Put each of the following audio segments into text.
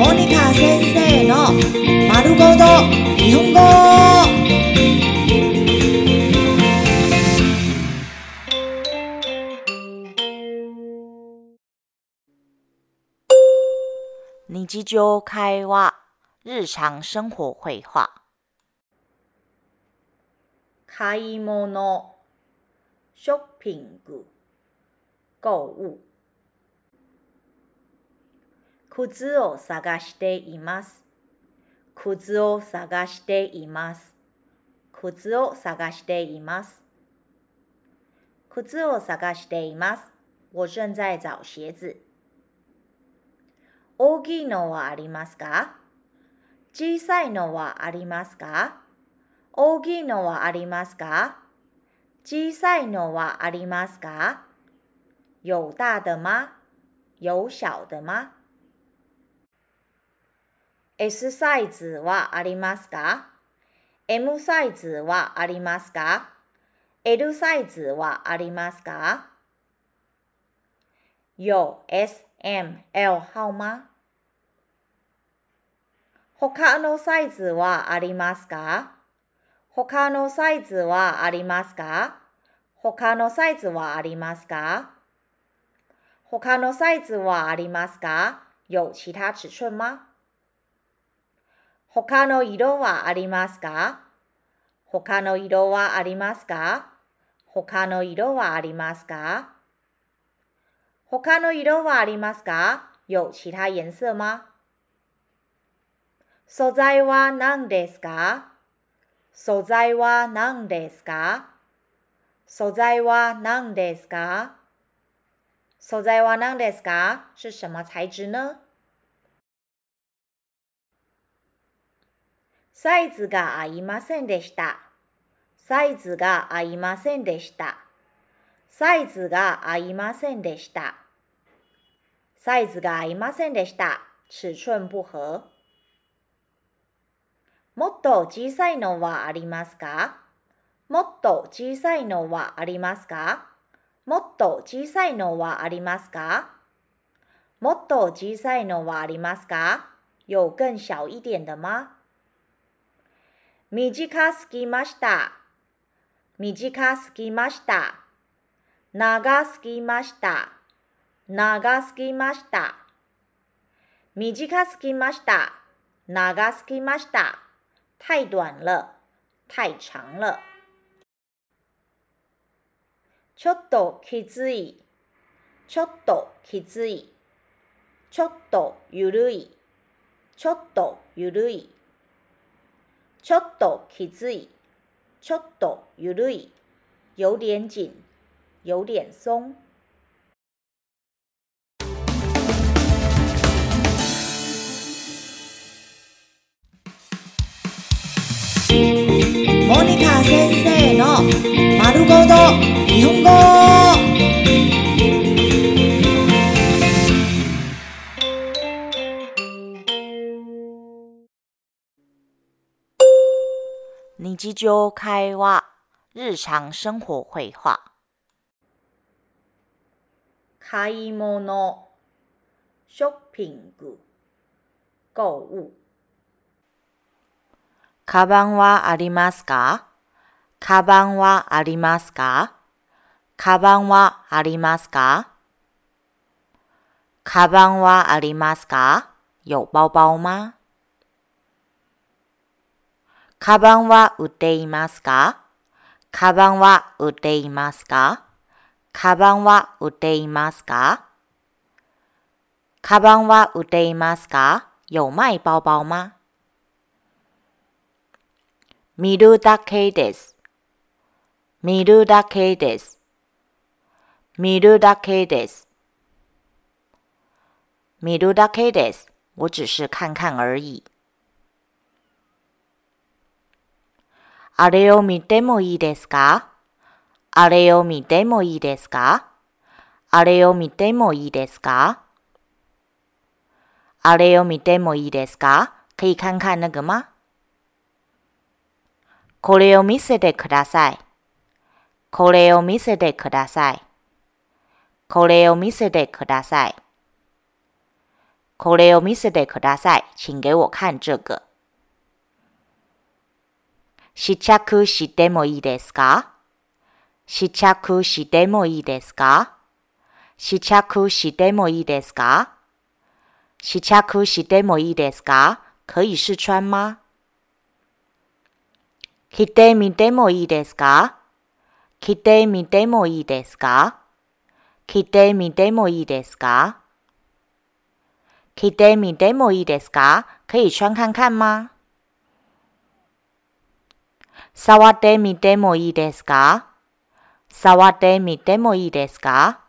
モニカ先生の丸ごと日本語日常会話日常生活会話買い物ショッピング購物 靴を探しています。靴を探しています。靴を探しています。靴を探しています。我正在找鞋子。大きいのはありますか？小さいのはありますか？大きいのはありますか？小さいのはありますか？有大的吗？有小的吗？?S サイズはありますか ?M サイズはありますか ?L サイズはありますか？有 S、M、L 号吗他のサイズはありますか？他のサイズはありますか？他のサイズはありますか？他のサイズはありますか？有其他尺寸吗？他の色はありますか？他の色はありますか？他の色はありますか？他の色はありますか？有其他颜色吗？素材は何ですか？素材は何ですか？素材は何ですか？素材は何ですか？是什么材质呢？サイズが合いませんでした。サイズが合いませんでした。サイズが合いませんでした。サイズが合いませんでした。尺寸不合。もっと小さいのはありますか？もっと小さいのはありますか？もっと小さいのはありますか？もっと小さいのはありますか？有更小一点的吗？短すぎました。短すぎました。長すぎました。長すぎました。短すぎました。長すぎました。太短了。太長了。ちょっときつい。ちょっときつい。ちょっとゆるい。ちょっとゆるい。ちょっときつい。ちょっとゆるい。有点緊。有点鬆。モニカ先生の丸ごと日本語日常会話日常生活会話買い物。ショッピング。購物。カバンはありますか？カバンはありますか？カバンはありますか？カバンはありますか？有包包吗？カバンは売っていますか？カバンは売っていますか？カバンは売っていますか？カバンは売っていますか？有卖包包吗？見るだけです。見るだけです。見るだけです。見るだけです。我只是看看而已。あれを見てもいいですか？あれを見てもいいですか？あれを見てもいいですか？あれを見てもいいですか？可以看看那个吗？これを見せてください。これを見せてください。これを見せてください。これを見せてください。请给我看这个。試着してもいいですか？試着してもいいですか？試着してもいいですか？試着してもいいですか？可以试穿吗？着てみてもいいですか？着てみてもいいですか？着てみてもいいですか？着てみてもいいですか？可以穿看看吗？触ってみてもいいですか？触ってみてもいいですか？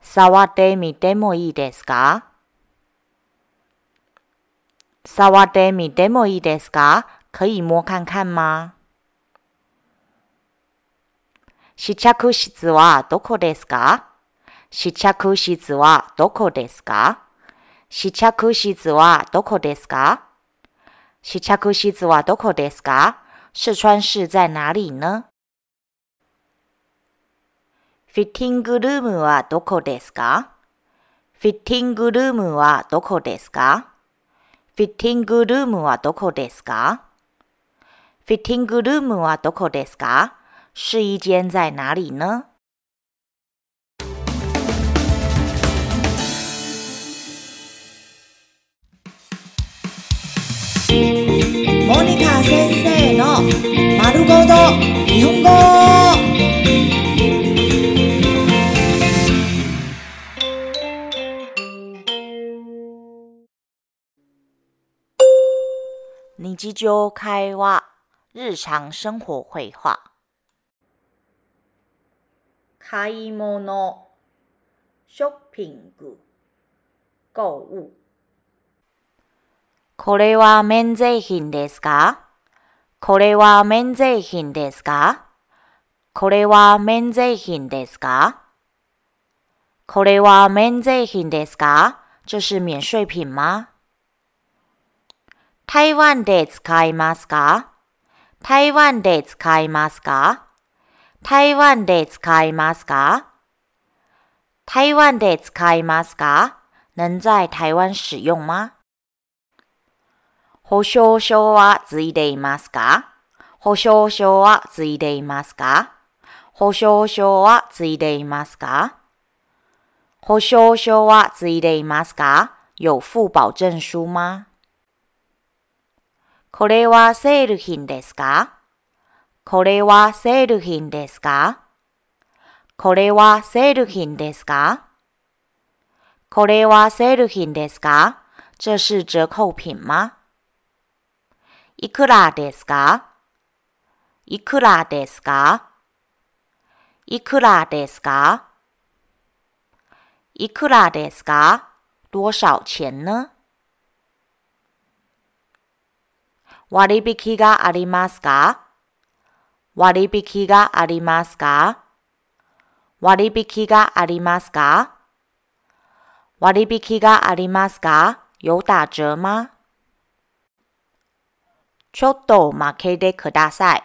触ってみてもいいですか？触ってみてもいいですか？可以摸看看吗？試着室はどこですか？試着室はどこですか？試着室はどこですか？試着室はどこですか？四川市在哪里呢？フィッティングルームはどこですか？フィッティングルームはどこですか？フィッティングルームはどこですか？フィッティングルームはどこですか？试衣间在哪里呢？モニカ先生の丸ごと日本語日常会話日常生活会話買い物ショッピング購物 これは免税品ですか？これは免税品ですか？これは免税品ですか？これは免税品ですか？这是免税品吗？台湾で使いますか？台湾で使いますか？台湾で使いますか？台湾で使いますか？能在台湾使用吗？保証書はついていますか？保証書はついていますか？保証書はついていますか？保証書はついていますか？有付保证書吗？これはセール品ですか？これはセール品ですか？これはセール品ですか？これはセール品ですか？这是折扣品吗？いくらですか？いくらですか？いくらですか？いくらですか？多少钱呢？割引がありますか？割引がありますか？割引がありますか？割引がありますか？有打折吗？ちょっと待けてください。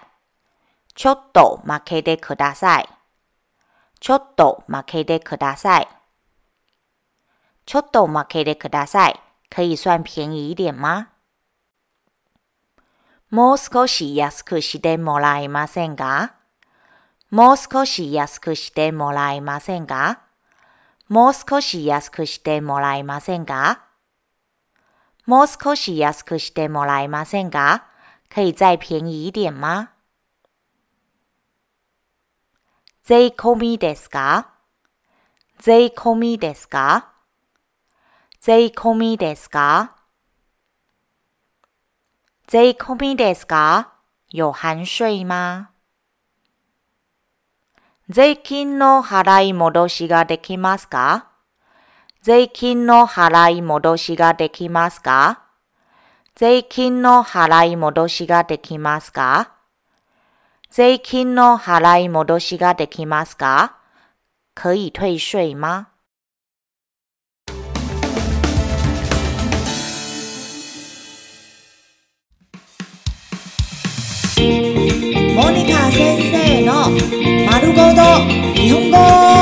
ちょっと待けてください。ちょっと待けてください。ちょっと待けてください。可以算便宜一点吗？もう少し安くしてもらえませんか？もう少し安くしてもらえませんか？もう少し安くしてもらえませんか？もう少し安くしてもらえませんか？可以再便宜一点吗？税込みですか税込みですか税込みですか税込みですか有含税吗税金の払い戻しができますか税金の払い戻しができますか税金の払い戻しができますか？税金の払い戻しができますか？可以退税吗？モニカ先生の丸ごと日本語。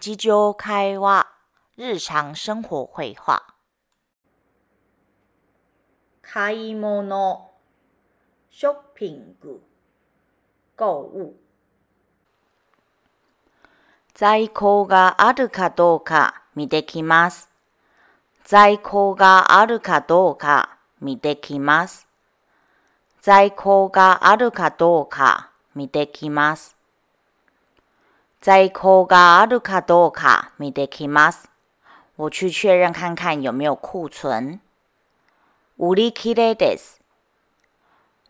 日常会話、日常生活会話。買い物、ショッピング、購物。在庫があるかどうか見てきます。在庫があるかどうか見てきます。在庫があるかどうか見てきます。在庫があるかどうか見てきます。我去确认看看有没有库存。売り切れです。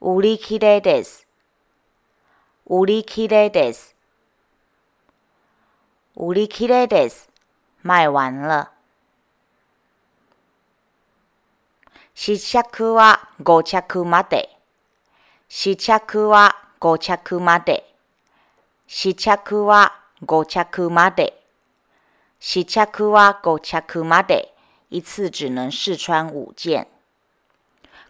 売り切れです。売り切れです。売り切れです。卖完了。試着は5着まで。試着は5着まで。試着は5着まで。試着は5着まで。一次只能試穿五件。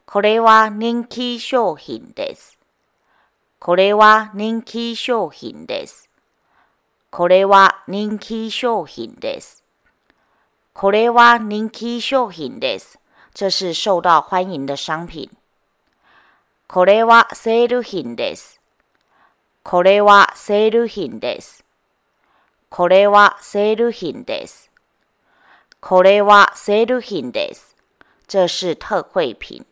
これは人気商品です。これは人気商品です。これは人気商品です。これは人気商品です。这是受到欢迎的商品。これはセール品です。これはセール品です。これはセール品です。これはセール品です。这是特惠品。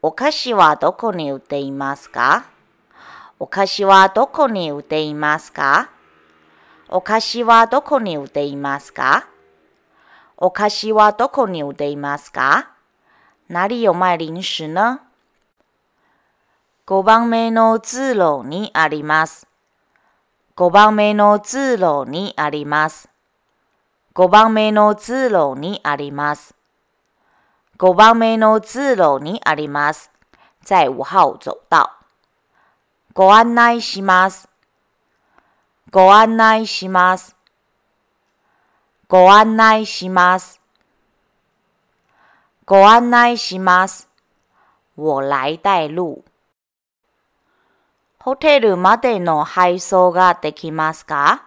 お菓子はどこに売っていますか？お菓子はどこに売っていますか？お菓子はどこに売っていますか？お菓子はどこに売っていますか？哪里有卖零食呢？?5 番目の通路にあります。5番目の通路にあります。5番目の通路にあります。5番目の通路にあります。在五号走道。ご案内します。ご案内します。ご案内します。ご案内します。我来带路。ホテルまでの配送ができますか？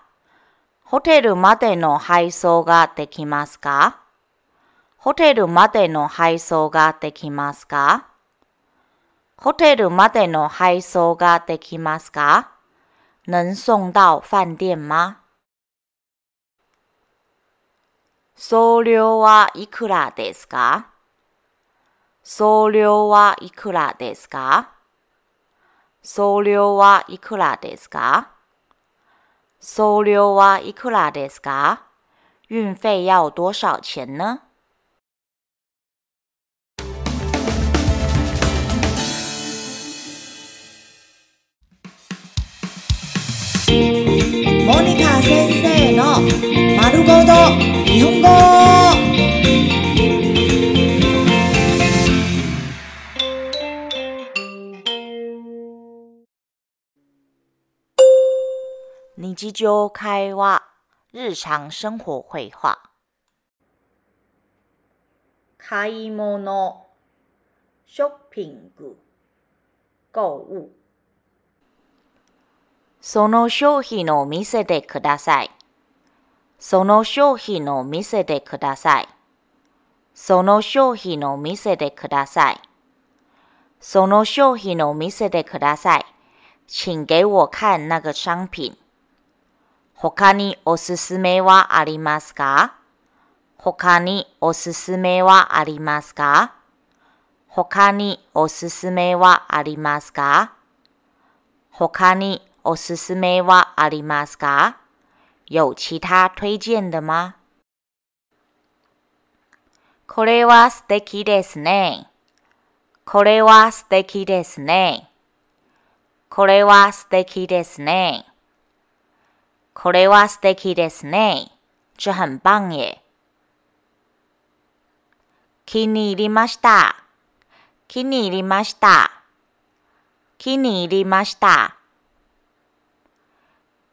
ホテルまでの配送ができますか？ホテルまでの配送ができますか？ホテルまでの配送ができますか？能送到飯店吗？送料はいくらですか？送料はいくらですか？送料はいくらですか？送料はいくらですか？运费要多少钱呢？モニカ先生の丸ごと日本語。日常会話、日常生活会話。買い物、ショッピング、購物。その商品を見せてください。その商品を見せてください。その商品を見せてください。その商品を見せてください。请给我看那个商品。他におすすめはありますか？他におすすめはありますか？他におすすめはありますか？他におすすめはありますか？有其他推荐的吗？これは素敵ですね。これは素敵ですね。これは素敵ですね。これは素敵ですね。这很棒耶。気に入りました。気に入りました。気に入りました。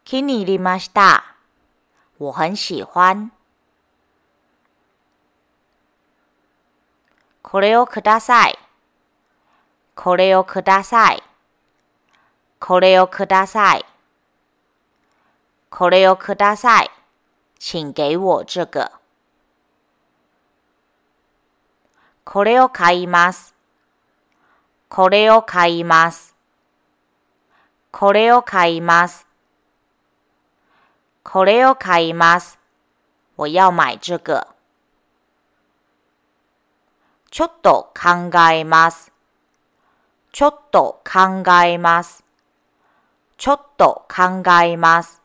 気に入りました。我很喜欢。これをください。これをください。これをください。これをください。请给我这个。これを買います。これを買います。これを買います。これを買います。我要买这个。ちょっと考えます。ちょっと考えます。ちょっと考えます。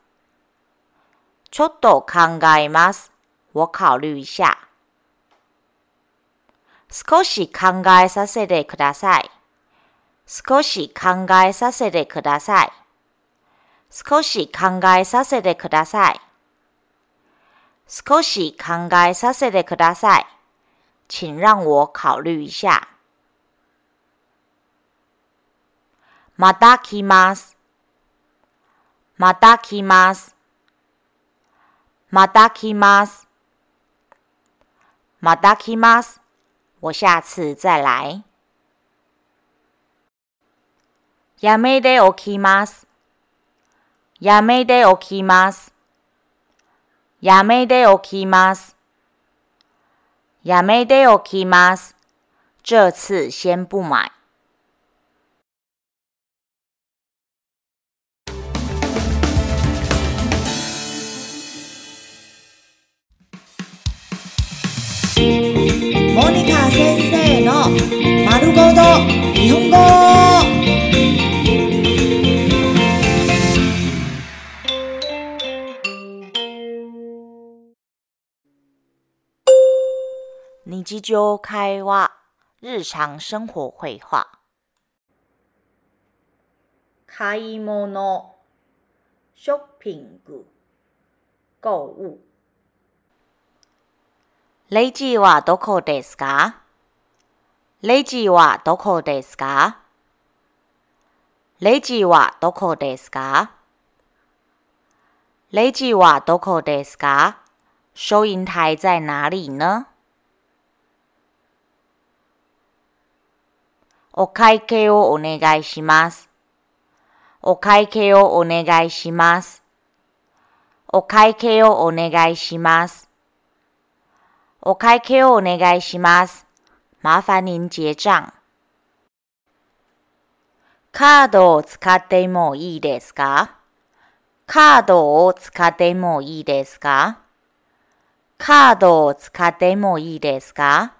ちょっと考えます。我考虑一下。少し考えさせてください。少し考えさせてください。少し考えさせてください。少し考えさせてください。请让我考虑一下。また来ます。また来ます。また来ます。また来ます。我下次再来。やめておきます。やめておきます。やめておきます。やめておきます。这次先不买。モニカ先生の丸ごと日本語日常会話、日常生活会話。買い物、ショッピング、購物。 レジはどこですか？レジはどこですか？レジはどこですか？レジはどこですか？收银台在哪里呢？お会計をお願いします。お会計をお願いします。お会計をお願いします。お会計をお願いします。麻烦您结账。カードを使ってもいいですか？カードを使ってもいいですか？カードを使ってもいいですか？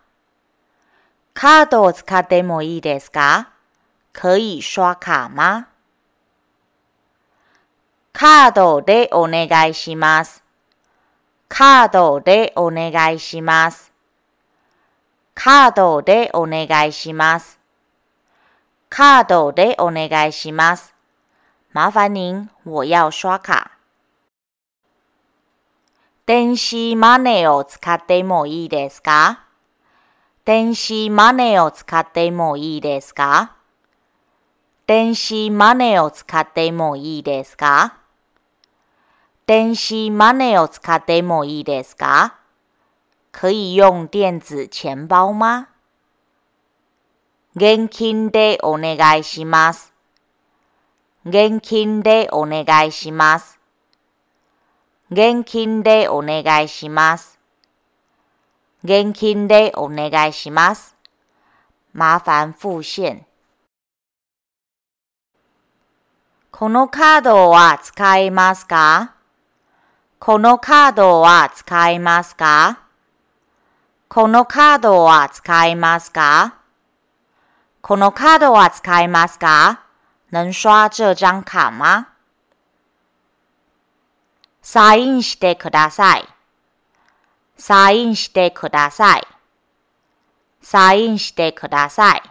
カードを使ってもいいですか？可以刷卡吗？カードでお願いします。カードでお願いします。カードでお願いします。カードでお願いします。麻烦您，我要刷卡。電子マネーを使ってもいいですか電子マネーを使ってもいいですか電子マネーを使ってもいいですか電子マネーを使ってもいいですか？可以用電子錢包吗？現金でお願いします。現金でお願いします。現金でお願いします。現金でお願いします。麻煩付現。このカードは使えますか？このカードは使えますか？このカードは使えますか？このカードは使えますか？能刷这張卡吗？サインしてください。サインしてください。サインしてください。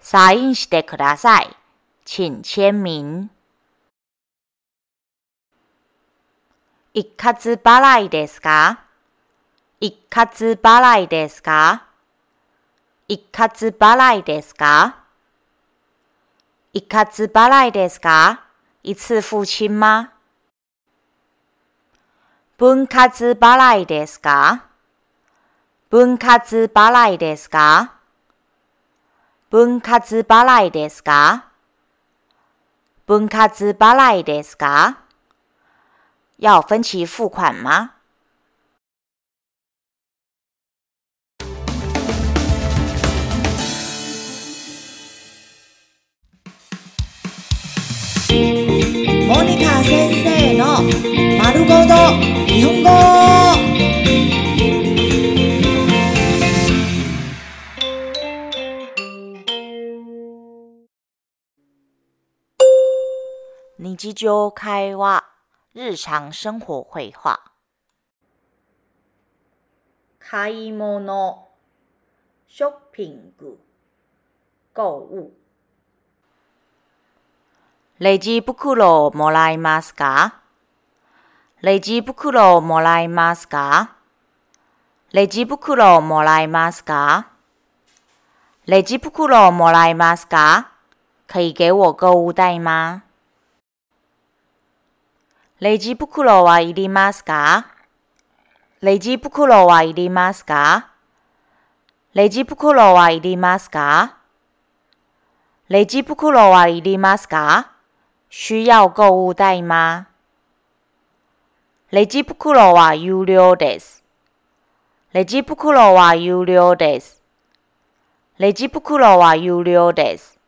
サインしてください。请签名。一括払いですか？一括払いですか？一括払いですか？一括払いですか？一次付清吗？分割払いですか？分割払いですか？分割払いですか？分割払いですか？要分期付款吗？モニカ先生の丸ごと日本語。日常会話、 日常生活会話。買い物、ショッピング、購物。レジ袋もらえますか？レジ袋もらえますか？レジ袋もらえますか？レジ袋もらえますか？可以给我购物袋吗？レジ袋はいりますか？レジ袋はいりますか？レジ袋はいりますか？レジ袋はいりますか？需要购物袋吗？レジ袋は有料です。レジ袋は有料です。レジ袋は有料です。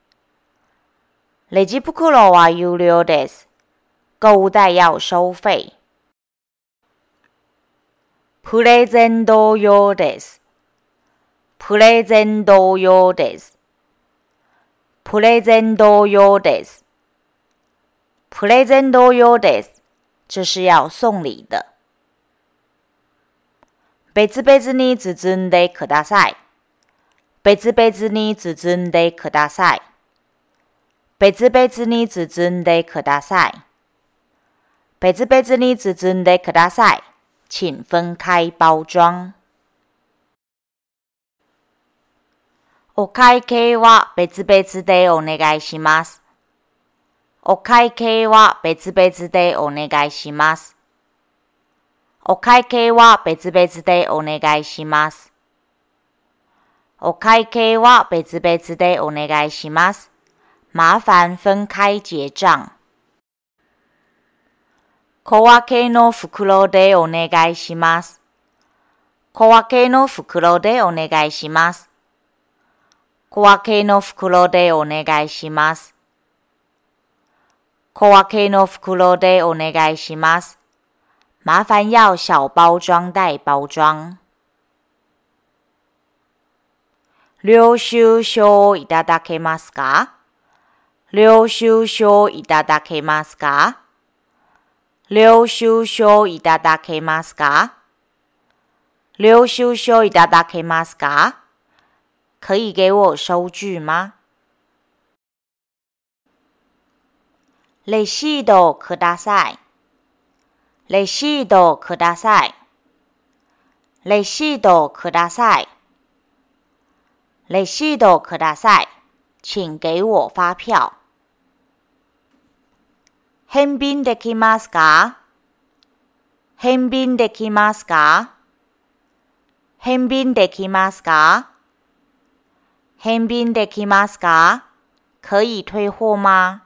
レジ袋は有料です。购物袋要收费。プレゼント用です。プレゼント用です。プレゼント用です。プレゼント用です。这是要送礼的。別々に包んでください。別々に包んでください。別々に包んでください。別々に包んでください。请分開包装。お会計は別々でお願いします。お会計は別々でお願いします。お会計は別々でお願いします。お会計は別々でお願いします。麻煩分開結帳。小分けの袋でお願いします。小分けの袋でお願いします。小分けの袋でお願いします。小分けの袋でお願いします。麻烦要小包装袋包装。領収書いただけますか？領収書いただけますか？領収書いただけますか領収書いただけますか可以给我收据吗？レシートください。レシートください。レシートください。レシートください。请给我发票。返品できますか？返品できますか？返品できますか？返品できますか？可以退货吗？